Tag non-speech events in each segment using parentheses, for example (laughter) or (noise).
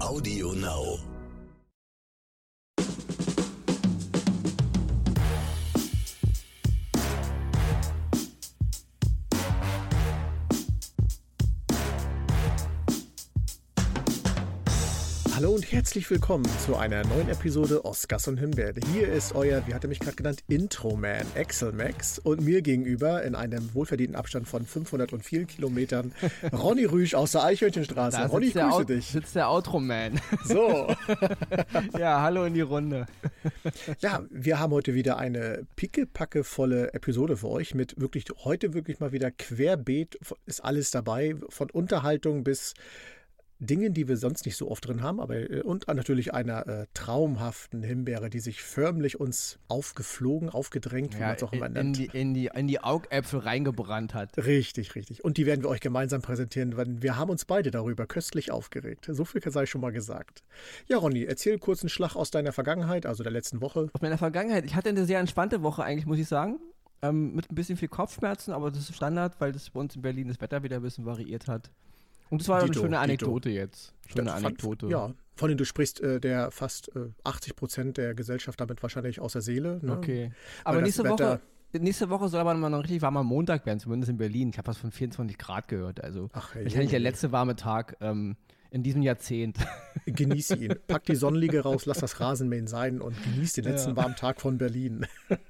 Audio Now. Hallo und herzlich willkommen zu einer neuen Episode Oscars und Himbeere. Hier ist euer, wie hat er mich gerade genannt, Intro-Man, Axel Max und mir gegenüber in einem wohlverdienten Abstand von 504 Kilometern (laughs) Ronny Rüsch aus der Eichhörnchenstraße. Da Ronny, ich grüße Out- dich. sitzt der Outro-Man. So, (laughs) (laughs) ja, hallo in die Runde. ja, wir haben heute wieder eine pickepackevolle Episode für euch mit wirklich, heute wirklich mal wieder querbeet ist alles dabei, von Unterhaltung bis Dingen, die wir sonst nicht so oft drin haben, aber äh, und natürlich einer äh, traumhaften Himbeere, die sich förmlich uns aufgeflogen, aufgedrängt, wie man es auch immer in, nennt. die, in, die, in die Augäpfel reingebrannt hat. Richtig, richtig. Und die werden wir euch gemeinsam präsentieren, weil wir haben uns beide darüber köstlich aufgeregt. So viel sei schon mal gesagt. Ja, Ronny, erzähl kurz einen Schlag aus deiner Vergangenheit, also der letzten Woche. Aus meiner Vergangenheit, ich hatte eine sehr entspannte Woche eigentlich, muss ich sagen. Ähm, mit ein bisschen viel Kopfschmerzen, aber das ist Standard, weil das bei uns in Berlin das Wetter wieder ein bisschen variiert hat. Und das war Dito, eine schöne Dito. Anekdote jetzt. Schöne fand- Anekdote. Ja, von dem du sprichst, äh, der fast äh, 80 Prozent der Gesellschaft damit wahrscheinlich aus der Seele. Ne? Okay. Aber nächste Wetter- Woche, nächste Woche soll aber mal noch richtig warmer Montag werden, zumindest in Berlin. Ich habe was von 24 Grad gehört. Also Ach, hey, wahrscheinlich der letzte warme Tag ähm, in diesem Jahrzehnt. (laughs) Genieße ihn. Pack die Sonnenliege raus, lass das Rasenmähen sein und genieß den letzten Ja. warmen Tag von Berlin. (laughs)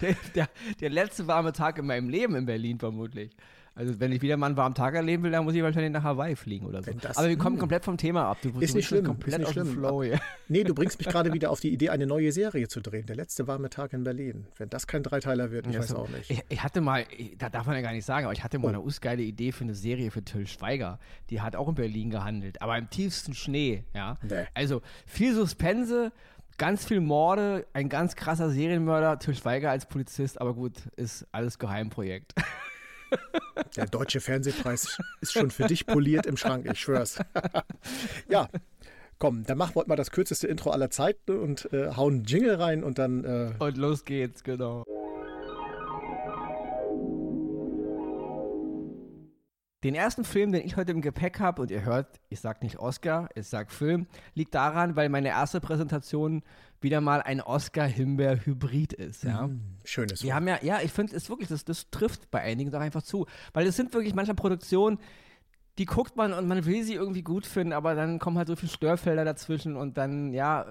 Der, der, der letzte warme Tag in meinem Leben in Berlin vermutlich. Also wenn ich wieder mal einen warmen Tag erleben will, dann muss ich wahrscheinlich nach Hawaii fliegen oder so. Das- Aber wir kommen hm. komplett vom Thema ab. Du, Ist du nicht schlimm, komplett ist nicht schlimm. Flow hier. Nee, du bringst mich gerade wieder auf die Idee, eine neue Serie zu drehen. Der letzte warme Tag in Berlin. Wenn das kein Dreiteiler wird, ich weiß auch nicht. Ich, ich hatte mal, da darf man ja gar nicht sagen, aber ich hatte Oh. mal eine usgeile Idee für eine Serie für Till Schweiger. Die hat auch in Berlin gehandelt, aber im tiefsten Schnee, ja. Nee. Also viel Suspense, ganz viel Morde, ein ganz krasser Serienmörder, Till Schweiger als Polizist, aber gut, ist alles Geheimprojekt. (laughs) Der deutsche Fernsehpreis ist schon für dich poliert im Schrank, ich schwör's. ja, komm, dann machen wir heute mal das kürzeste Intro aller Zeiten und äh, hauen einen Jingle rein und dann äh, Und los geht's, genau. Den ersten Film, den ich heute im Gepäck habe, und ihr hört, ich sag nicht Oscar, ich sag Film, liegt daran, weil meine erste Präsentation wieder mal ein Oscar-Himbeer-Hybrid ist. Ja? schönes Wir haben ja, ja, ich finde es wirklich, das, das trifft bei einigen doch einfach zu. Weil es sind wirklich manchmal Produktionen, die guckt man und man will sie irgendwie gut finden, aber dann kommen halt so viele Störfelder dazwischen und dann, ja,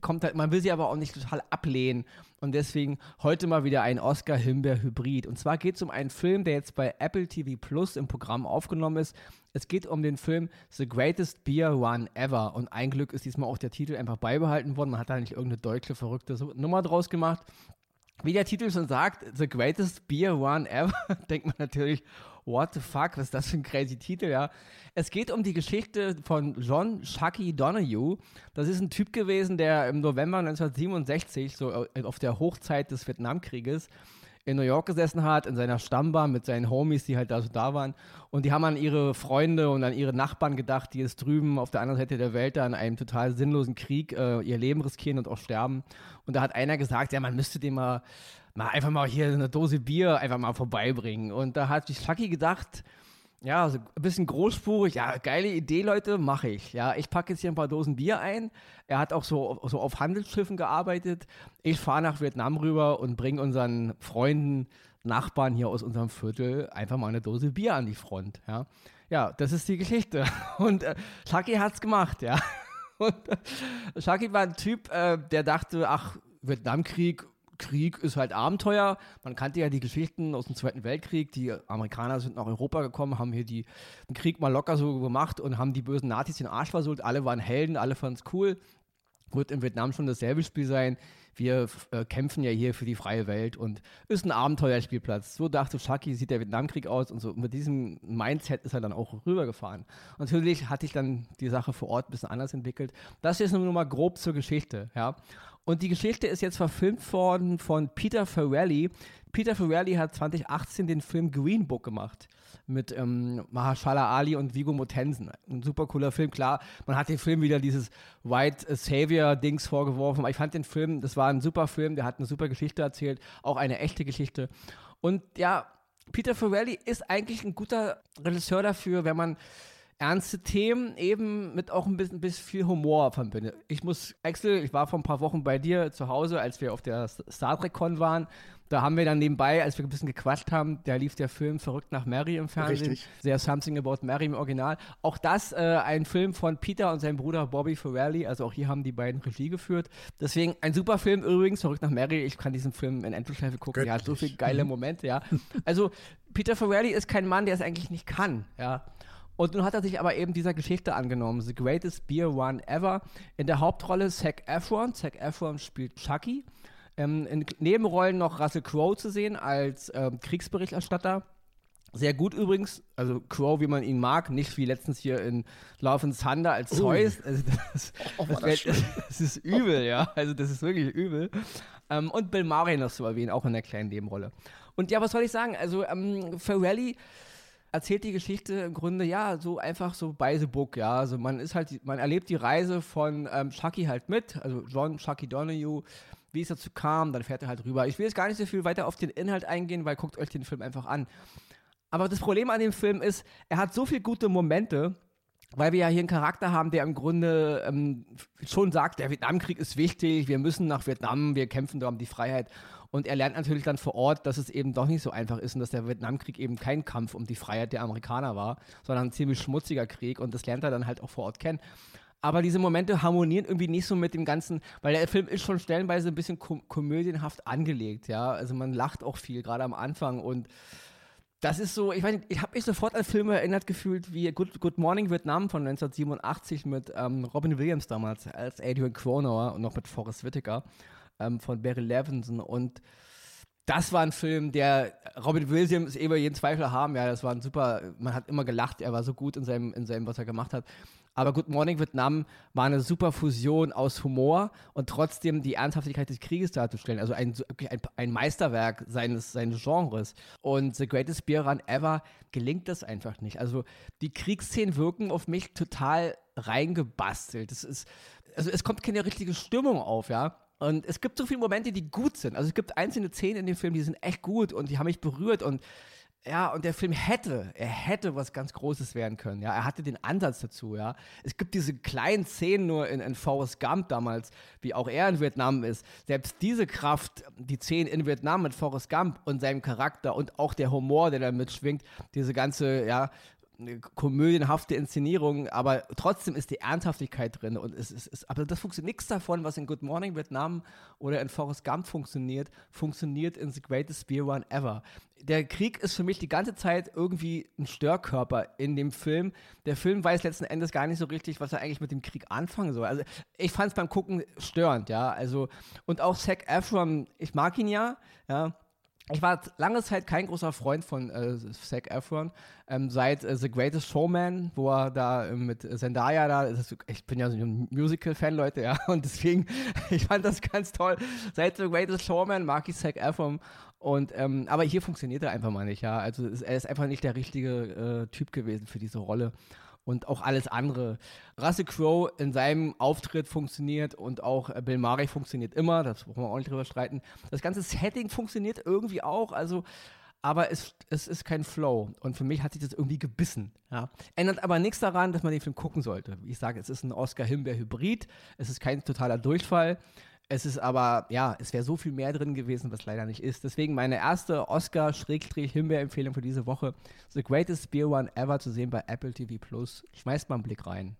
kommt halt, man will sie aber auch nicht total ablehnen. Und deswegen heute mal wieder ein Oscar-Himbeer-Hybrid. Und zwar geht es um einen Film, der jetzt bei Apple TV Plus im Programm aufgenommen ist. Es geht um den Film The Greatest Beer Run Ever. Und ein Glück ist diesmal auch der Titel einfach beibehalten worden. Man hat da nicht irgendeine deutsche, verrückte Nummer draus gemacht. Wie der Titel schon sagt, The Greatest Beer One Ever, (laughs) denkt man natürlich, what the fuck, was ist das für ein crazy Titel, ja. Es geht um die Geschichte von John Shucky Donahue. Das ist ein Typ gewesen, der im November 1967, so äh, auf der Hochzeit des Vietnamkrieges, in New York gesessen hat, in seiner Stammbar mit seinen Homies, die halt da so da waren. Und die haben an ihre Freunde und an ihre Nachbarn gedacht, die jetzt drüben auf der anderen Seite der Welt da in einem total sinnlosen Krieg äh, ihr Leben riskieren und auch sterben. Und da hat einer gesagt, ja, man müsste dem mal, mal einfach mal hier eine Dose Bier einfach mal vorbeibringen. Und da hat sich Chucky gedacht, ja, so ein bisschen großspurig. Ja, geile Idee, Leute, mache ich. Ja, ich packe jetzt hier ein paar Dosen Bier ein. Er hat auch so, so auf Handelsschiffen gearbeitet. Ich fahre nach Vietnam rüber und bringe unseren Freunden, Nachbarn hier aus unserem Viertel einfach mal eine Dose Bier an die Front. Ja, ja das ist die Geschichte. (laughs) Und äh, Chucky hat's gemacht, ja. (laughs) Und äh, Chucky war ein Typ, äh, der dachte, ach, Vietnamkrieg, Krieg ist halt Abenteuer. Man kannte ja die Geschichten aus dem Zweiten Weltkrieg. Die Amerikaner sind nach Europa gekommen, haben hier die, den Krieg mal locker so gemacht und haben die bösen Nazis den Arsch versucht. Alle waren Helden, alle fanden es cool. Wird in Vietnam schon dasselbe Spiel sein. Wir äh, kämpfen ja hier für die freie Welt und ist ein Abenteuerspielplatz. So dachte Chucky, sieht der Vietnamkrieg aus und so mit diesem Mindset ist er dann auch rübergefahren. Und natürlich hatte ich dann die Sache vor Ort ein bisschen anders entwickelt. Das ist nur mal grob zur Geschichte, ja. Und die Geschichte ist jetzt verfilmt worden von Peter Farrelly. Peter Farrelly hat 2018 den Film Green Book gemacht mit ähm, Mahershala Ali und Viggo Mortensen. Ein super cooler Film, klar. Man hat dem Film wieder dieses White Savior Dings vorgeworfen, aber ich fand den Film, das war ein super Film, der hat eine super Geschichte erzählt, auch eine echte Geschichte. Und ja, Peter Farrelly ist eigentlich ein guter Regisseur dafür, wenn man ernste Themen eben mit auch ein bisschen, bisschen viel Humor verbinde. Ich muss, Axel, ich war vor ein paar Wochen bei dir zu Hause, als wir auf der Star Trek Con waren. Da haben wir dann nebenbei, als wir ein bisschen gequatscht haben, da lief der Film Verrückt nach Mary im Fernsehen. Richtig. Sehr Something About Mary im Original. Auch das äh, ein Film von Peter und seinem Bruder Bobby Ferrelli. Also auch hier haben die beiden Regie geführt. Deswegen ein super Film übrigens, Verrückt nach Mary. Ich kann diesen Film in Endlosschleife gucken. Ja, so viele geile mhm. Momente, ja. Also Peter Ferrelli ist kein Mann, der es eigentlich nicht kann, ja. Und nun hat er sich aber eben dieser Geschichte angenommen. The Greatest Beer One Ever. In der Hauptrolle Zac Efron. Zac Efron spielt Chucky. Ähm, in Nebenrollen noch Russell Crowe zu sehen als ähm, Kriegsberichterstatter. Sehr gut übrigens, also Crow, wie man ihn mag, nicht wie letztens hier in Love and Thunder als Zeus. (laughs) Also das, oh, das, das, das, (laughs) das, ist übel, ja. Also das ist wirklich übel. Ähm, und Bill Murray noch zu erwähnen, auch in der kleinen Nebenrolle. Und ja, was soll ich sagen? Also ähm, Ferrelli erzählt die Geschichte im Grunde ja so einfach so by the book, ja. Also man ist halt, man erlebt die Reise von ähm, Chucky halt mit, also John Chucky Donahue wie es dazu kam, dann fährt er halt rüber. Ich will jetzt gar nicht so viel weiter auf den Inhalt eingehen, weil guckt euch den Film einfach an. Aber das Problem an dem Film ist, er hat so viele gute Momente, weil wir ja hier einen Charakter haben, der im Grunde ähm, schon sagt, der Vietnamkrieg ist wichtig, wir müssen nach Vietnam, wir kämpfen da um die Freiheit. Und er lernt natürlich dann vor Ort, dass es eben doch nicht so einfach ist und dass der Vietnamkrieg eben kein Kampf um die Freiheit der Amerikaner war, sondern ein ziemlich schmutziger Krieg. Und das lernt er dann halt auch vor Ort kennen aber diese Momente harmonieren irgendwie nicht so mit dem Ganzen, weil der Film ist schon stellenweise ein bisschen kom komödienhaft angelegt, ja. Also man lacht auch viel, gerade am Anfang und das ist so, ich meine, ich habe mich sofort an Filme erinnert gefühlt wie Good, Good Morning Vietnam von 1987 mit ähm, Robin Williams damals als Adrian Cronauer und noch mit Forrest Whitaker ähm, von Barry Levinson und das war ein Film, der Robin Williams eben jeden Zweifel haben, ja, das war ein super, man hat immer gelacht, er war so gut in seinem, in seinem, was er gemacht hat. Aber Good Morning Vietnam war eine super Fusion aus Humor und trotzdem die Ernsthaftigkeit des Krieges darzustellen. Also ein, ein, ein Meisterwerk seines, seines Genres. Und The Greatest Beer Run Ever gelingt das einfach nicht. Also die Kriegsszenen wirken auf mich total reingebastelt. Es ist, also es kommt keine richtige Stimmung auf, ja. Und es gibt so viele Momente, die gut sind. Also es gibt einzelne Szenen in dem Film, die sind echt gut und die haben mich berührt und ja, und der Film hätte, er hätte was ganz Großes werden können. Ja, er hatte den Ansatz dazu. Ja, es gibt diese kleinen Szenen nur in, in Forrest Gump damals, wie auch er in Vietnam ist. Selbst diese Kraft, die Szenen in Vietnam mit Forrest Gump und seinem Charakter und auch der Humor, der da mitschwingt, diese ganze, ja, komödienhafte Inszenierung, aber trotzdem ist die Ernsthaftigkeit drin und es ist, aber das funktioniert nichts davon, was in Good Morning Vietnam oder in Forrest Gump funktioniert, funktioniert in The Greatest Spear One Ever. Der Krieg ist für mich die ganze Zeit irgendwie ein Störkörper in dem Film. Der Film weiß letzten Endes gar nicht so richtig, was er eigentlich mit dem Krieg anfangen soll. Also ich fand es beim Gucken störend, ja. Also und auch Zac Efron, ich mag ihn ja, ja ich war lange Zeit kein großer Freund von äh, Zac Efron. Ähm, seit äh, The Greatest Showman, wo er da äh, mit Zendaya da, ist, ich bin ja so ein Musical-Fan, Leute, ja, (laughs) und deswegen, (laughs) ich fand das ganz toll. Seit The Greatest Showman mag ich Zac Efron. Und, ähm, aber hier funktioniert er einfach mal nicht, ja. Also er ist einfach nicht der richtige äh, Typ gewesen für diese Rolle und auch alles andere. Russell Crowe in seinem Auftritt funktioniert und auch äh, Bill Murray funktioniert immer, das brauchen wir auch nicht drüber streiten. Das ganze Setting funktioniert irgendwie auch, also aber es, es ist kein Flow. Und für mich hat sich das irgendwie gebissen. Ja. Ändert aber nichts daran, dass man den Film gucken sollte. Wie ich sage, es ist ein Oscar-Himbeer-Hybrid. Es ist kein totaler Durchfall. Es ist aber, ja, es wäre so viel mehr drin gewesen, was leider nicht ist. Deswegen meine erste Oscar-Himbeer-Empfehlung für diese Woche: The Greatest Beer One Ever zu sehen bei Apple TV Plus. Schmeißt mal einen Blick rein.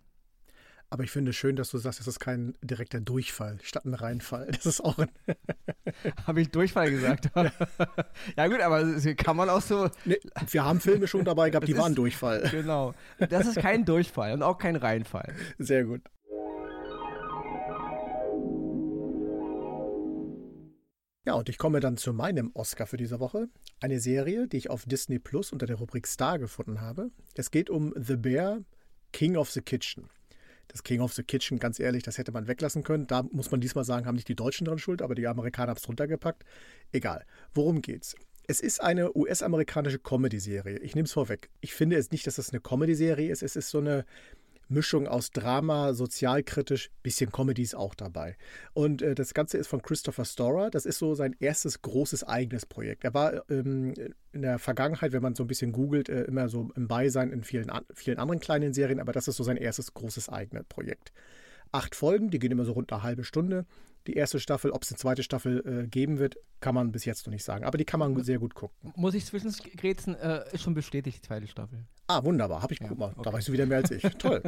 Aber ich finde es schön, dass du sagst, es ist kein direkter Durchfall statt ein Reinfall. Das ist auch ein. (laughs) Habe ich Durchfall gesagt? (laughs) (laughs) ja, gut, aber kann man auch so. Nee, wir haben Filme schon dabei gehabt, die ist, waren Durchfall. Genau. Das ist kein Durchfall und auch kein Reinfall. Sehr gut. Ja, und ich komme dann zu meinem Oscar für diese Woche. Eine Serie, die ich auf Disney Plus unter der Rubrik Star gefunden habe. Es geht um The Bear, King of the Kitchen. Das King of the Kitchen, ganz ehrlich, das hätte man weglassen können. Da muss man diesmal sagen, haben nicht die Deutschen dran schuld, aber die Amerikaner haben es drunter gepackt. Egal. Worum geht's? Es ist eine US-amerikanische Comedy-Serie. Ich nehme es vorweg. Ich finde es nicht, dass es eine Comedy-Serie ist. Es ist so eine Mischung aus Drama, sozialkritisch, bisschen Comedy ist auch dabei. Und äh, das Ganze ist von Christopher Storer. Das ist so sein erstes großes eigenes Projekt. Er war ähm, in der Vergangenheit, wenn man so ein bisschen googelt, äh, immer so im Beisein in vielen, an, vielen anderen kleinen Serien, aber das ist so sein erstes großes eigenes Projekt. Acht Folgen, die gehen immer so rund eine halbe Stunde die erste Staffel. Ob es eine zweite Staffel äh, geben wird, kann man bis jetzt noch nicht sagen. Aber die kann man sehr gut gucken. Muss ich zwischengrätschen, äh, ist schon bestätigt, die zweite Staffel. Ah, wunderbar. Hab ich, ja, guck mal, okay. da weißt du wieder mehr als ich. (laughs) Toll.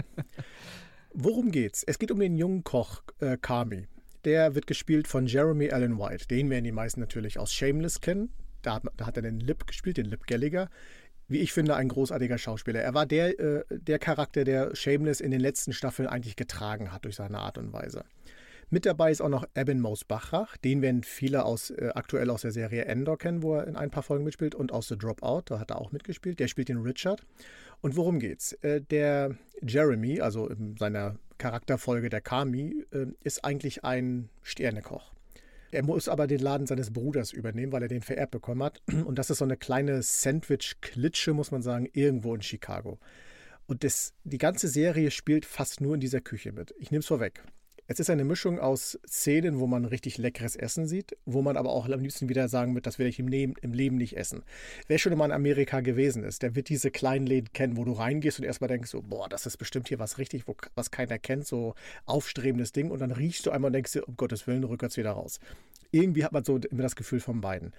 Worum geht's? Es geht um den jungen Koch äh, Kami. Der wird gespielt von Jeremy Allen White. Den werden die meisten natürlich aus Shameless kennen. Da hat, da hat er den Lip gespielt, den Lip Gallagher wie ich finde, ein großartiger Schauspieler. Er war der, äh, der Charakter, der Shameless in den letzten Staffeln eigentlich getragen hat durch seine Art und Weise. Mit dabei ist auch noch Eben Maus-Bachrach. Den werden viele aus, äh, aktuell aus der Serie Endor kennen, wo er in ein paar Folgen mitspielt. Und aus The Dropout, da hat er auch mitgespielt. Der spielt den Richard. Und worum geht's? Äh, der Jeremy, also in seiner Charakterfolge der Kami, äh, ist eigentlich ein Sternekoch. Er muss aber den Laden seines Bruders übernehmen, weil er den vererbt bekommen hat. (clears throat) Und das ist so eine kleine Sandwich-Klitsche, muss man sagen, irgendwo in Chicago. Und das, die ganze Serie spielt fast nur in dieser Küche mit. Ich nehme es vorweg. Es ist eine Mischung aus Szenen, wo man richtig leckeres Essen sieht, wo man aber auch am liebsten wieder sagen wird, das werde ich im Leben, im Leben nicht essen. Wer schon mal in Amerika gewesen ist, der wird diese kleinen Läden kennen, wo du reingehst und erstmal denkst so, boah, das ist bestimmt hier was richtig, wo, was keiner kennt, so aufstrebendes Ding und dann riechst du einmal und denkst um Gottes Willen, rückwärts wieder raus. Irgendwie hat man so immer das Gefühl von beiden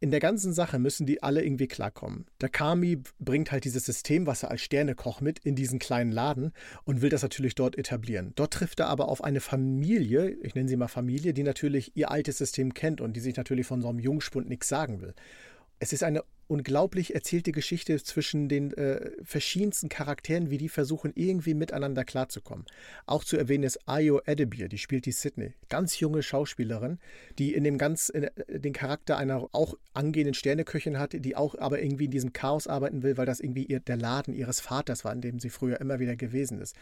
in der ganzen Sache müssen die alle irgendwie klarkommen. Der Kami bringt halt dieses System, was er als Sternekoch mit in diesen kleinen Laden und will das natürlich dort etablieren. Dort trifft er aber auf eine Familie, ich nenne sie mal Familie, die natürlich ihr altes System kennt und die sich natürlich von so einem Jungspund nichts sagen will. Es ist eine unglaublich erzählte Geschichte zwischen den äh, verschiedensten Charakteren, wie die versuchen, irgendwie miteinander klarzukommen. Auch zu erwähnen ist Ayo Edebir, die spielt die Sydney. Ganz junge Schauspielerin, die in dem ganz, in, äh, den Charakter einer auch angehenden Sterneköchin hat, die auch aber irgendwie in diesem Chaos arbeiten will, weil das irgendwie ihr, der Laden ihres Vaters war, in dem sie früher immer wieder gewesen ist.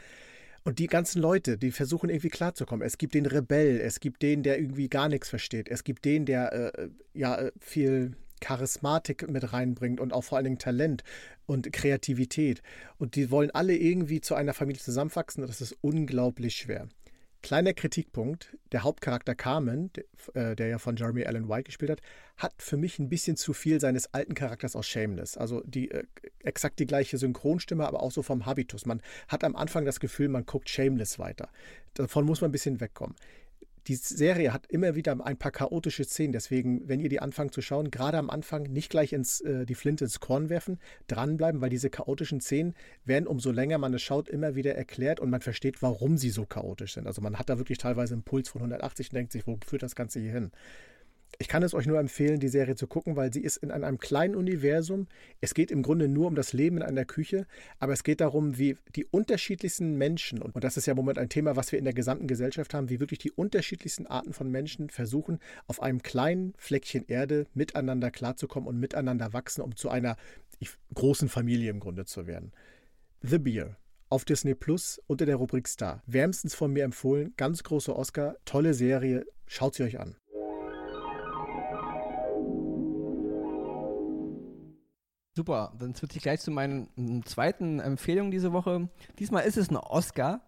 Und die ganzen Leute, die versuchen irgendwie klarzukommen. Es gibt den Rebell, es gibt den, der irgendwie gar nichts versteht, es gibt den, der äh, ja äh, viel Charismatik mit reinbringt und auch vor allen Dingen Talent und Kreativität. Und die wollen alle irgendwie zu einer Familie zusammenwachsen und das ist unglaublich schwer. Kleiner Kritikpunkt, der Hauptcharakter Carmen, der, äh, ja von Jeremy Allen White gespielt hat, hat für mich ein bisschen zu viel seines alten Charakters aus Shameless. Also die äh, exakt die gleiche Synchronstimme, aber auch so vom Habitus. Man hat am Anfang das Gefühl, man guckt Shameless weiter. Davon muss man ein bisschen wegkommen die Serie hat immer wieder ein paar chaotische Szenen. Deswegen, wenn ihr die anfangt zu schauen, gerade am Anfang nicht gleich ins, äh, die Flinte ins Korn werfen, dranbleiben, weil diese chaotischen Szenen werden, umso länger man es schaut, immer wieder erklärt und man versteht, warum sie so chaotisch sind. Also man hat da wirklich teilweise einen Puls von 180 und denkt sich, wo führt das Ganze hier hin? Ich kann es euch nur empfehlen, die Serie zu gucken, weil sie ist in einem kleinen Universum. Es geht im Grunde nur um das Leben in einer Küche, aber es geht darum, wie die unterschiedlichsten Menschen, und das ist ja im Moment ein Thema, was wir in der gesamten Gesellschaft haben, wie wirklich die unterschiedlichsten Arten von Menschen versuchen, auf einem kleinen Fleckchen Erde miteinander klarzukommen und miteinander wachsen, um zu einer großen Familie im Grunde zu werden. The Beer auf Disney Plus unter der Rubrik Star. Wärmstens von mir empfohlen, ganz große Oscar, tolle Serie, schaut sie euch an. Super, dann switche ich gleich zu meinen zweiten Empfehlungen diese Woche. Diesmal ist es ein Oscar.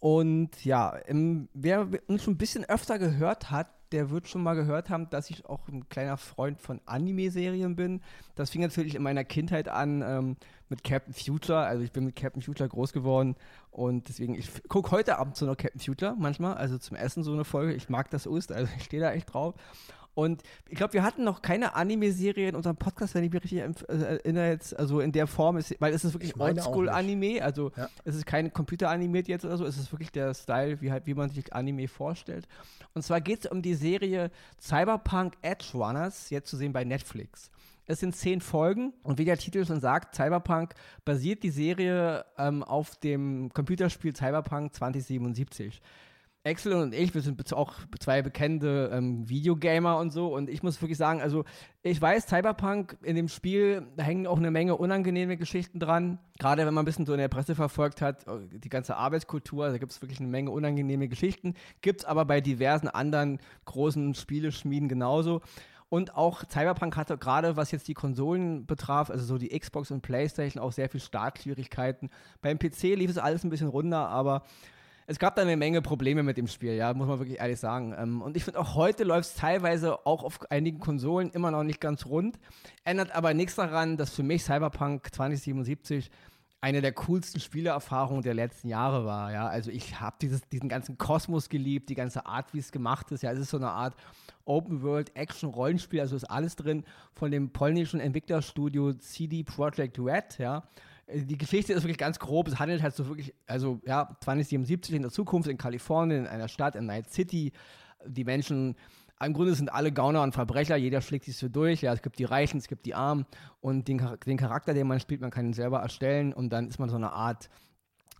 Und ja, im, wer uns schon ein bisschen öfter gehört hat, der wird schon mal gehört haben, dass ich auch ein kleiner Freund von Anime-Serien bin. Das fing natürlich in meiner Kindheit an ähm, mit Captain Future. Also ich bin mit Captain Future groß geworden und deswegen, ich gucke heute Abend so noch Captain Future manchmal, also zum Essen so eine Folge. Ich mag das Ost, also (laughs) ich stehe da echt drauf. Und ich glaube, wir hatten noch keine Anime-Serie in unserem Podcast, wenn ich mich richtig äh, erinnere, jetzt, also in der Form, ist, weil es ist wirklich Oldschool-Anime, also ja. es ist kein Computer-animiert jetzt oder so, es ist wirklich der Style, wie, halt, wie man sich Anime vorstellt. Und zwar geht es um die Serie Cyberpunk Edge Runners, jetzt zu sehen bei Netflix. Es sind zehn Folgen und wie der Titel schon sagt, Cyberpunk basiert die Serie ähm, auf dem Computerspiel Cyberpunk 2077. Axel und ich, wir sind auch zwei bekannte ähm, Videogamer und so. Und ich muss wirklich sagen, also ich weiß, Cyberpunk in dem Spiel, da hängen auch eine Menge unangenehme Geschichten dran. Gerade wenn man ein bisschen so in der Presse verfolgt hat, oh, die ganze Arbeitskultur, da gibt es wirklich eine Menge unangenehme Geschichten. Gibt es aber bei diversen anderen großen Spieleschmieden genauso. Und auch Cyberpunk hatte gerade, was jetzt die Konsolen betraf, also so die Xbox und PlayStation, auch sehr viel Startschwierigkeiten. Beim PC lief es alles ein bisschen runder, aber es gab da eine Menge Probleme mit dem Spiel, ja, muss man wirklich ehrlich sagen. Ähm, und ich finde auch heute läuft es teilweise auch auf einigen Konsolen immer noch nicht ganz rund. Ändert aber nichts daran, dass für mich Cyberpunk 2077 eine der coolsten Spielerfahrungen der letzten Jahre war. Ja, also ich habe diesen ganzen Kosmos geliebt, die ganze Art, wie es gemacht ist. Ja, es ist so eine Art Open World Action Rollenspiel, also ist alles drin von dem polnischen Entwicklerstudio CD Projekt Red, ja. Die Geschichte ist wirklich ganz grob. Es handelt halt so wirklich, also ja, 2077 in der Zukunft in Kalifornien, in einer Stadt, in Night City. Die Menschen im Grunde sind alle Gauner und Verbrecher, jeder schlägt sich so durch. Ja, es gibt die Reichen, es gibt die Armen und den, den Charakter, den man spielt, man kann ihn selber erstellen und dann ist man so eine Art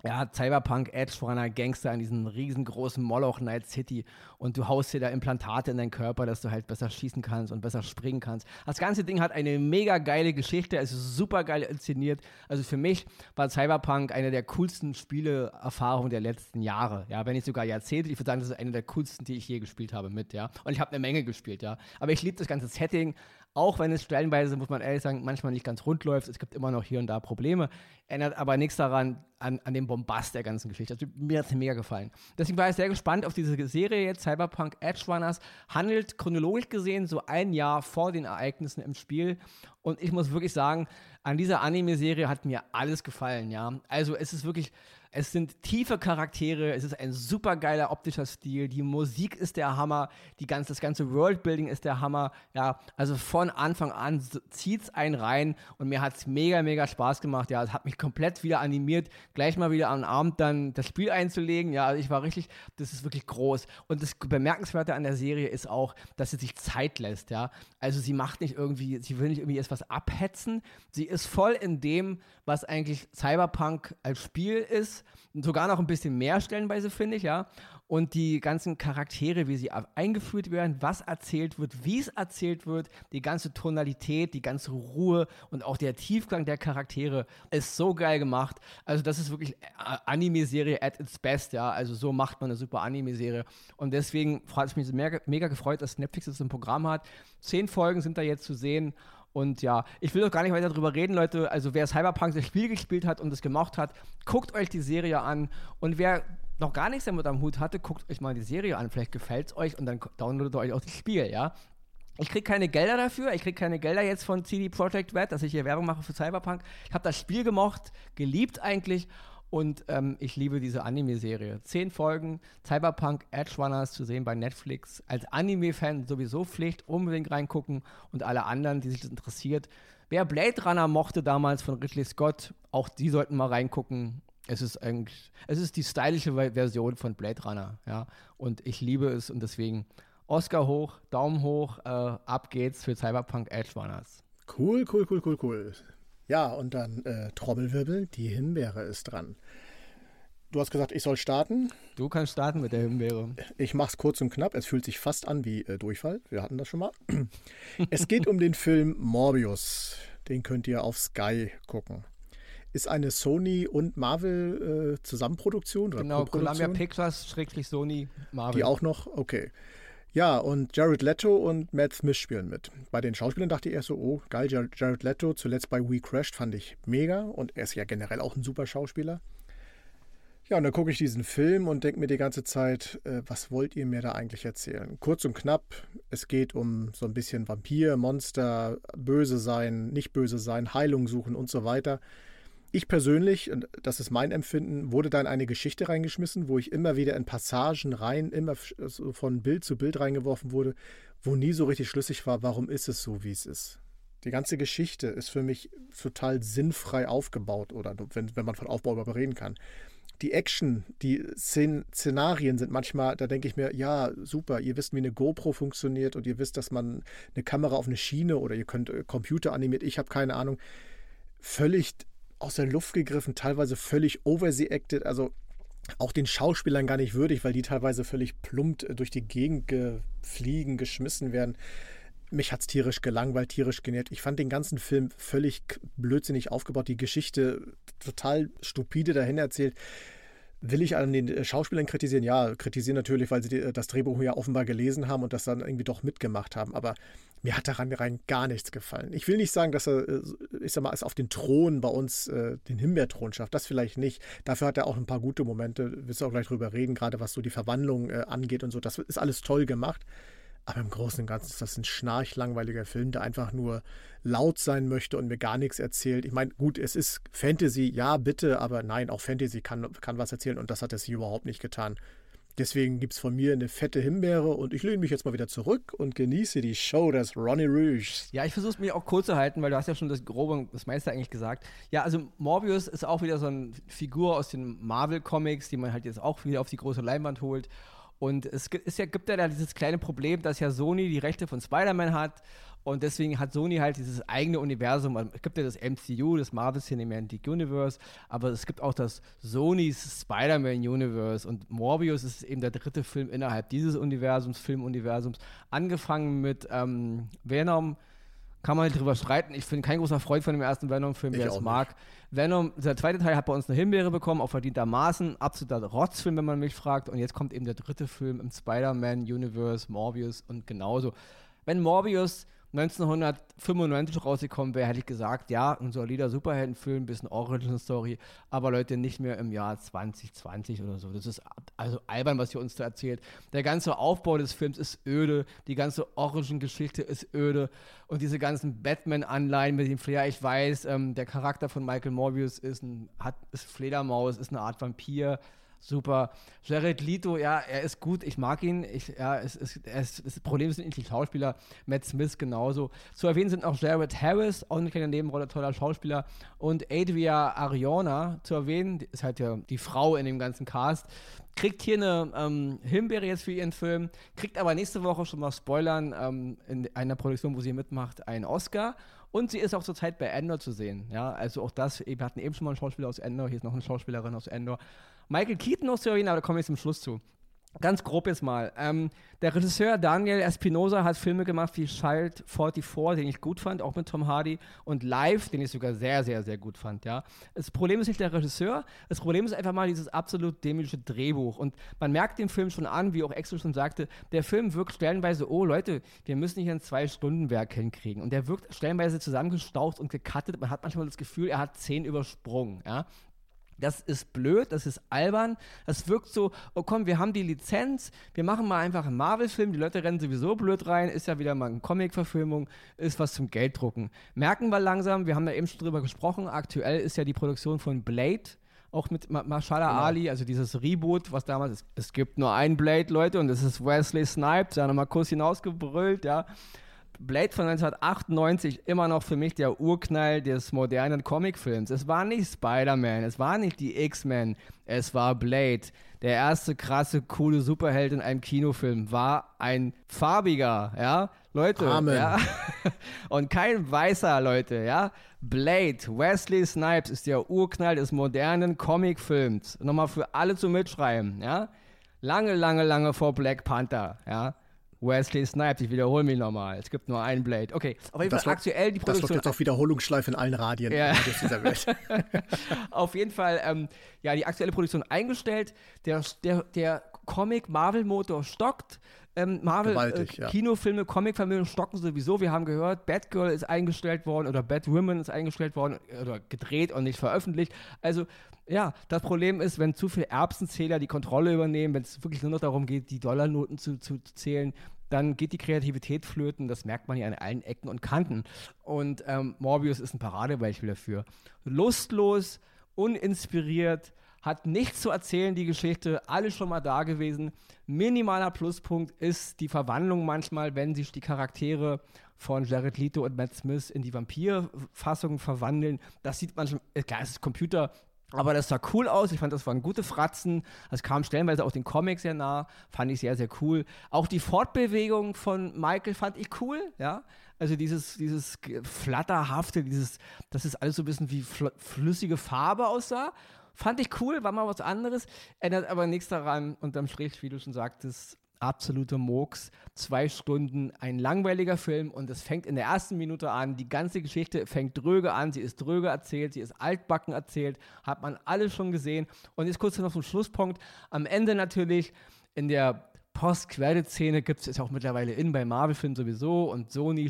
ja, Cyberpunk Edge vor einer Gangster in diesem riesengroßen Moloch Night City und du haust dir da Implantate in deinen Körper, dass du halt besser schießen kannst und besser springen kannst. Das ganze Ding hat eine mega geile Geschichte, es ist super geil inszeniert. Also für mich war Cyberpunk eine der coolsten Spieleerfahrungen der letzten Jahre, ja, wenn nicht sogar Jahrzehnte. Ich würde sagen, das ist eine der coolsten, die ich je gespielt habe mit, ja. Und ich habe eine Menge gespielt, ja. Aber ich liebe das ganze Setting, auch wenn es stellenweise, muss man ehrlich sagen, manchmal nicht ganz rund läuft. Es gibt immer noch hier und da Probleme. Ändert aber nichts daran, an, an dem Bombast der ganzen Geschichte. Also, mir hat es mega gefallen. Deswegen war ich sehr gespannt auf diese Serie jetzt. Cyberpunk Edge Runners handelt chronologisch gesehen so ein Jahr vor den Ereignissen im Spiel. Und ich muss wirklich sagen, an dieser Anime-Serie hat mir alles gefallen, ja. Also es ist wirklich es sind tiefe Charaktere, es ist ein super geiler optischer Stil, die Musik ist der Hammer, die ganze, das ganze Worldbuilding ist der Hammer. Ja, also von Anfang an zieht es einen rein und mir hat es mega, mega Spaß gemacht. Ja, es hat mich komplett wieder animiert, gleich mal wieder am Abend dann das Spiel einzulegen. Ja, also ich war richtig, das ist wirklich groß. Und das Bemerkenswerte an der Serie ist auch, dass sie sich Zeit lässt. Ja, also sie macht nicht irgendwie, sie will nicht irgendwie etwas abhetzen. Sie ist voll in dem, was eigentlich Cyberpunk als Spiel ist. Sogar noch ein bisschen mehr stellenweise, finde ich, ja. Und die ganzen Charaktere, wie sie eingeführt werden, was erzählt wird, wie es erzählt wird, die ganze Tonalität, die ganze Ruhe und auch der Tiefgang der Charaktere ist so geil gemacht. Also, das ist wirklich äh, Anime-Serie at its best, ja. Also, so macht man eine super Anime-Serie. Und deswegen hat es mich mega, gefreut, dass Netflix das im Programm hat. Zehn Folgen sind da jetzt zu sehen. Und ja, ich will doch gar nicht weiter darüber reden, Leute. Also wer Cyberpunk das Spiel gespielt hat und es gemocht hat, guckt euch die Serie an. Und wer noch gar nichts damit am Hut hatte, guckt euch mal die Serie an. Vielleicht gefällt es euch und dann downloadet euch auch das Spiel, ja. Ich kriege keine Gelder dafür. Ich kriege keine Gelder jetzt von CD Projekt Red, dass ich hier Werbung mache für Cyberpunk. Ich habe das Spiel gemocht, geliebt eigentlich. Und ähm, ich liebe diese Anime-Serie. Zehn Folgen, Cyberpunk Edge Runners zu sehen bei Netflix. Als Anime-Fan sowieso Pflicht, unbedingt reingucken. Und alle anderen, die sich das interessiert. Wer Blade Runner mochte damals von Ridley Scott, auch die sollten mal reingucken. Es ist eigentlich, es ist die stylische Version von Blade Runner, ja. Und ich liebe es und deswegen Oscar hoch, Daumen hoch, äh, ab geht's für Cyberpunk Edge Runners. Cool, cool, cool, cool, cool. Ja, und dann äh, Trommelwirbel, die Himbeere ist dran. Du hast gesagt, ich soll starten. Du kannst starten mit der Himbeere. Ich mach's kurz und knapp. Es fühlt sich fast an wie äh, Durchfall. Wir hatten das schon mal. (clears throat) es geht um den Film Morbius. Den könnt ihr auf Sky gucken. Ist eine Sony und Marvel äh, Zusammenproduktion oder Genau, Columbia Pictures, schrägstrich Sony, Marvel. Die auch noch? Okay. Ja, und Jared Leto und Matt Smith spielen mit. Bei den Schauspielern dachte ich erst so, oh, geil, Jared Leto, zuletzt bei We Crashed fand ich mega und er ist ja generell auch ein super Schauspieler. Ja, und dann gucke ich diesen Film und denke mir die ganze Zeit, äh, was wollt ihr mir da eigentlich erzählen? Kurz und knapp, es geht um so ein bisschen Vampir, Monster, böse sein, nicht böse sein, Heilung suchen und so weiter. Ich persönlich, und das ist mein Empfinden, wurde da in eine Geschichte reingeschmissen, wo ich immer wieder in Passagen rein, immer so von Bild zu Bild reingeworfen wurde, wo nie so richtig schlüssig war, warum ist es so, wie es ist. Die ganze Geschichte ist für mich total sinnfrei aufgebaut, oder wenn, wenn man von Aufbau überhaupt reden kann. Die Action, die Szen Szenarien sind manchmal, da denke ich mir, ja, super, ihr wisst, wie eine GoPro funktioniert und ihr wisst, dass man eine Kamera auf eine Schiene oder ihr könnt äh, Computer animiert, ich habe keine Ahnung. Völlig aus der Luft gegriffen, teilweise völlig overseacted, also auch den Schauspielern gar nicht würdig, weil die teilweise völlig plumpt äh, durch die Gegend fliegen, geschmissen werden. Mich hat es tierisch gelangweilt, tierisch genährt. Ich fand den ganzen Film völlig blödsinnig aufgebaut, die Geschichte total stupide dahin erzählt. Will ich an den äh, Schauspielern kritisieren? Ja, kritisieren natürlich, weil sie das Drehbuch ja offenbar gelesen haben und das dann irgendwie doch mitgemacht haben. Aber mir hat daran rein gar nichts gefallen. Ich will nicht sagen, dass er, äh, ich sag mal, es auf den Thron bei uns, äh, den Himbeerthron schafft. Das vielleicht nicht. Dafür hat er auch ein paar gute Momente. Willst du auch gleich drüber reden, gerade was so die Verwandlung äh, angeht und so. Das ist alles toll gemacht. Aber im Großen und Ganzen ist das ein schnarchlangweiliger Film, der einfach nur laut sein möchte und mir gar nichts erzählt. Ich meine, gut, es ist Fantasy, ja, bitte, aber nein, auch Fantasy kann, kann was erzählen und das hat es hier überhaupt nicht getan. Deswegen gibt es von mir eine fette Himbeere und ich lehne mich jetzt mal wieder zurück und genieße die Show des Ronnie Rouge. Ja, ich versuche es mir auch kurz zu halten, weil du hast ja schon das Grobe, das meiste eigentlich gesagt. Ja, also Morbius ist auch wieder so eine Figur aus den Marvel-Comics, die man halt jetzt auch wieder auf die große Leinwand holt. Und es ist ja, gibt ja da dieses kleine Problem, dass ja Sony die Rechte von Spider-Man hat und deswegen hat Sony halt dieses eigene Universum. Es gibt ja das MCU, das Marvel Cinematic Universe, aber es gibt auch das Sony's Spider-Man Universe und Morbius ist eben der dritte Film innerhalb dieses Universums, Filmuniversums. Angefangen mit ähm, Venom, kann man halt drüber streiten. Ich bin kein großer Freund von dem ersten Venom-Film, wer es mag. Nicht. Venom, der zweite Teil hat bei uns eine Himbeere bekommen, auch verdientermaßen. Absoluter Rotzfilm, wenn man mich fragt. Und jetzt kommt eben der dritte Film im Spider-Man-Universe, Morbius und genauso. Wenn Morbius 1995 rausgekommen wäre, hätte ich gesagt, ja, ein solider Superheldenfilm, bisschen Origin-Story, aber Leute, nicht mehr im Jahr 2020 oder so. Das ist also albern, was ihr uns da erzählt. Der ganze Aufbau des Films ist öde, die ganze Origin-Geschichte ist öde und diese ganzen Batman-Anleihen mit dem Flair, ich weiß, ähm, der Charakter von Michael Morbius ist, ein, hat, ist Fledermaus, ist eine Art Vampir, super. Jared Leto, ja, er ist gut, ich mag ihn. Ich, ja, es, es, es, das Problem sind nicht die Schauspieler, Matt Smith genauso. Zu erwähnen sind auch Jared Harris, auch eine kleine Nebenrolle, toller Schauspieler, und Adria Ariona zu erwähnen, ist halt ja die Frau in dem ganzen Cast. Kriegt hier eine ähm, Himbeere jetzt für ihren Film, kriegt aber nächste Woche schon mal Spoilern ähm, in einer Produktion, wo sie mitmacht, einen Oscar. Und sie ist auch zurzeit bei Endor zu sehen. Ja, also auch das, wir hatten eben schon mal einen Schauspieler aus Endor, hier ist noch eine Schauspielerin aus Endor. Michael Keaton noch zu erwähnen, aber da komme ich zum Schluss zu. Ganz grob jetzt mal. Ähm, der Regisseur Daniel Espinosa hat Filme gemacht wie Child 44, den ich gut fand, auch mit Tom Hardy, und Live, den ich sogar sehr, sehr, sehr gut fand. Ja. Das Problem ist nicht der Regisseur, das Problem ist einfach mal dieses absolut dämliche Drehbuch. Und man merkt dem Film schon an, wie auch Exo schon sagte, der Film wirkt stellenweise, oh Leute, wir müssen hier ein Zwei-Stunden-Werk hinkriegen. Und der wirkt stellenweise zusammengestaucht und gekattet. Man hat manchmal das Gefühl, er hat zehn übersprungen. Ja. Das ist blöd, das ist albern. Das wirkt so, oh komm, wir haben die Lizenz, wir machen mal einfach einen Marvel-Film, die Leute rennen sowieso blöd rein, ist ja wieder mal eine Comic-Verfilmung, ist was zum Gelddrucken. Merken wir langsam, wir haben da eben schon drüber gesprochen, aktuell ist ja die Produktion von Blade, auch mit Mashallah genau. Ali, also dieses Reboot, was damals ist. Es gibt nur einen Blade, Leute, und das ist Wesley Snipes, der hat nochmal kurz hinausgebrüllt, ja. Blade von 1998 immer noch für mich der Urknall des modernen Comicfilms. Es war nicht Spider-Man, es war nicht die X-Men, es war Blade. Der erste krasse, coole Superheld in einem Kinofilm war ein farbiger, ja, Leute, Amen. ja. (laughs) Und kein weißer, Leute, ja. Blade, Wesley Snipes ist der Urknall des modernen Comicfilms. Nochmal für alle zu mitschreiben, ja. Lange, lange, lange vor Black Panther, ja. Wesley Snipes, ich wiederhole mich nochmal. Es gibt nur einen Blade. Okay, auf jeden Fall aktuell die Produktion. Das wird jetzt auch Wiederholungsschleife in allen Radien ja. dieser Welt. (laughs) auf jeden Fall, ähm, ja, die aktuelle Produktion eingestellt. Der, der, der Comic-Marvel-Motor stockt. Ähm, Marvel äh, ja. Kinofilme, Comicfilme stocken sowieso. Wir haben gehört, Batgirl ist eingestellt worden oder Batwoman ist eingestellt worden oder gedreht und nicht veröffentlicht. Also ja, das Problem ist, wenn zu viele Erbsenzähler die Kontrolle übernehmen, wenn es wirklich nur noch darum geht, die Dollarnoten zu, zu zählen, dann geht die Kreativität flöten. Das merkt man ja an allen Ecken und Kanten. Und ähm, Morbius ist ein Paradebeispiel dafür. Lustlos, uninspiriert, hat nichts zu erzählen, die Geschichte, alles schon mal da gewesen. Minimaler Pluspunkt ist die Verwandlung manchmal, wenn sich die Charaktere von Jared Leto und Matt Smith in die Vampir-Fassung verwandeln. Das sieht man schon, klar, es ist Computer, aber das sah cool aus. Ich fand, das waren gute Fratzen. Das kam stellenweise auch den Comics sehr nah. Fand ich sehr, sehr cool. Auch die Fortbewegung von Michael fand ich cool. Ja. Also dieses, dieses Flatterhafte, dieses, dass es alles so ein bisschen wie flüssige Farbe aussah. Fand ich cool, war mal was anderes. Ändert aber nichts daran, unterm Strich, wie du schon sagtest, absolute Murks. Zwei Stunden, ein langweiliger Film und es fängt in der ersten Minute an. Die ganze Geschichte fängt dröge an. Sie ist dröge erzählt, sie ist altbacken erzählt. Hat man alles schon gesehen. Und jetzt kurz noch zum Schlusspunkt. Am Ende natürlich in der Post-Credit-Szene gibt es, auch mittlerweile in bei Marvel-Filmen sowieso und Sony,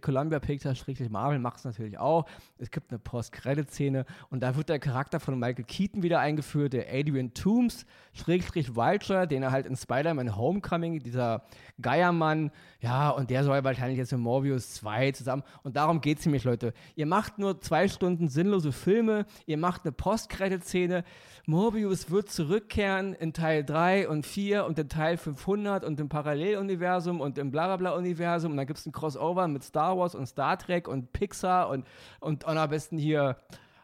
Columbia Pictures, Marvel macht es natürlich auch. Es gibt eine Post-Credit-Szene und da wird der Charakter von Michael Keaton wieder eingeführt, der Adrian Toomes, Schrägstrich Vulture, den er halt in Spider-Man Homecoming, dieser Geiermann, ja, und der soll wahrscheinlich jetzt in Morbius 2 zusammen. Und darum geht es nämlich, Leute. Ihr macht nur zwei Stunden sinnlose Filme, ihr macht eine Post-Credit-Szene. Morbius wird zurückkehren in Teil 3 und 4 und in Teil 500 und im Paralleluniversum und im Blablabla-Universum. Und dann gibt es ein Crossover mit Star Wars und Star Trek und Pixar und, und, und am besten hier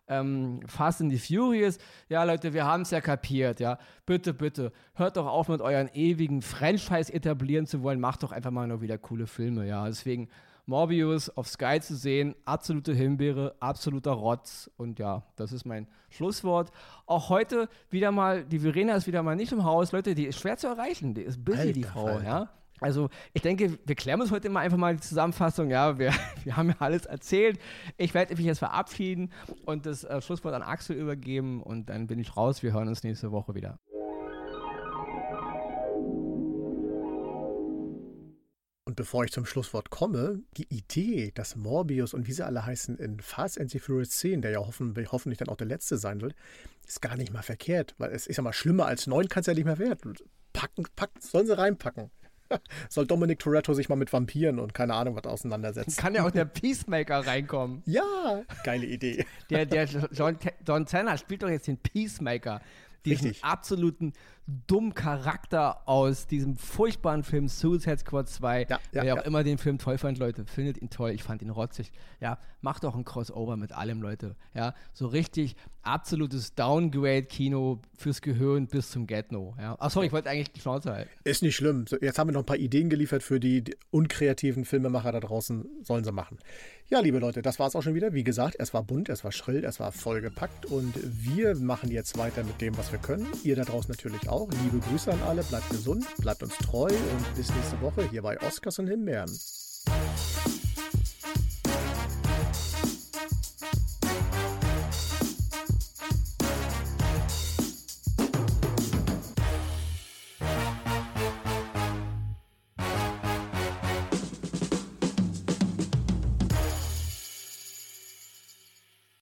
ähm, Fast and the Furious. Ja, Leute, wir haben es ja kapiert, ja. Bitte, bitte, hört doch auf mit euren ewigen Franchise etablieren zu wollen. Macht doch einfach mal nur wieder coole Filme, ja. Deswegen Morbius auf Sky zu sehen, absolute Himbeere, absoluter Rotz. Und ja, das ist mein Schlusswort. Auch heute wieder mal, die Verena ist wieder mal nicht im Haus. Leute, die ist schwer zu erreichen. Die ist busy, Alter, die Frau, Alter. ja. Also ich denke, wir klären uns heute mal einfach mal die Zusammenfassung. Ja, wir, (laughs) wir haben ja alles erzählt. Ich werde mich jetzt verabschieden und das äh, Schlusswort an Axel übergeben und dann bin ich raus. Wir hören uns nächste Woche wieder. Bevor ich zum Schlusswort komme, die Idee, dass Morbius und wie sie alle heißen in Fast and the Furious 10, der ja hoffentlich, hoffentlich dann auch der letzte sein wird, ist gar nicht mal verkehrt, weil es ist ja mal schlimmer als neun kann es ja nicht mehr werden. Packen, packen, sollen sie reinpacken. (laughs) Soll Dominic Toretto sich mal mit Vampiren und keine Ahnung was auseinandersetzen. Kann ja auch der (laughs) Peacemaker reinkommen. Ja, geile Idee. Der, der John, John Tanner spielt doch jetzt den Peacemaker. Diesen Richtig. absoluten dummen Charakter aus diesem furchtbaren Film Suicide Squad 2. Ja, ja, Wer auch ja. immer den Film toll fand, Leute, findet ihn toll. Ich fand ihn rotzig. Ja, macht doch ein Crossover mit allem, Leute. Ja, so richtig absolutes Downgrade-Kino fürs Gehirn bis zum Get-No. Ja. Achso, ich wollte eigentlich die Schnauze halten. Ist nicht schlimm. Jetzt haben wir noch ein paar Ideen geliefert für die, die unkreativen Filmemacher da draußen. Sollen sie machen. Ja, liebe Leute, das war es auch schon wieder. Wie gesagt, es war bunt, es war schrill, es war vollgepackt und wir machen jetzt weiter mit dem, was wir können. Ihr da draußen natürlich auch. Liebe Grüße an alle, bleibt gesund, bleibt uns treu und bis nächste Woche hier bei Oscars und Himbeeren.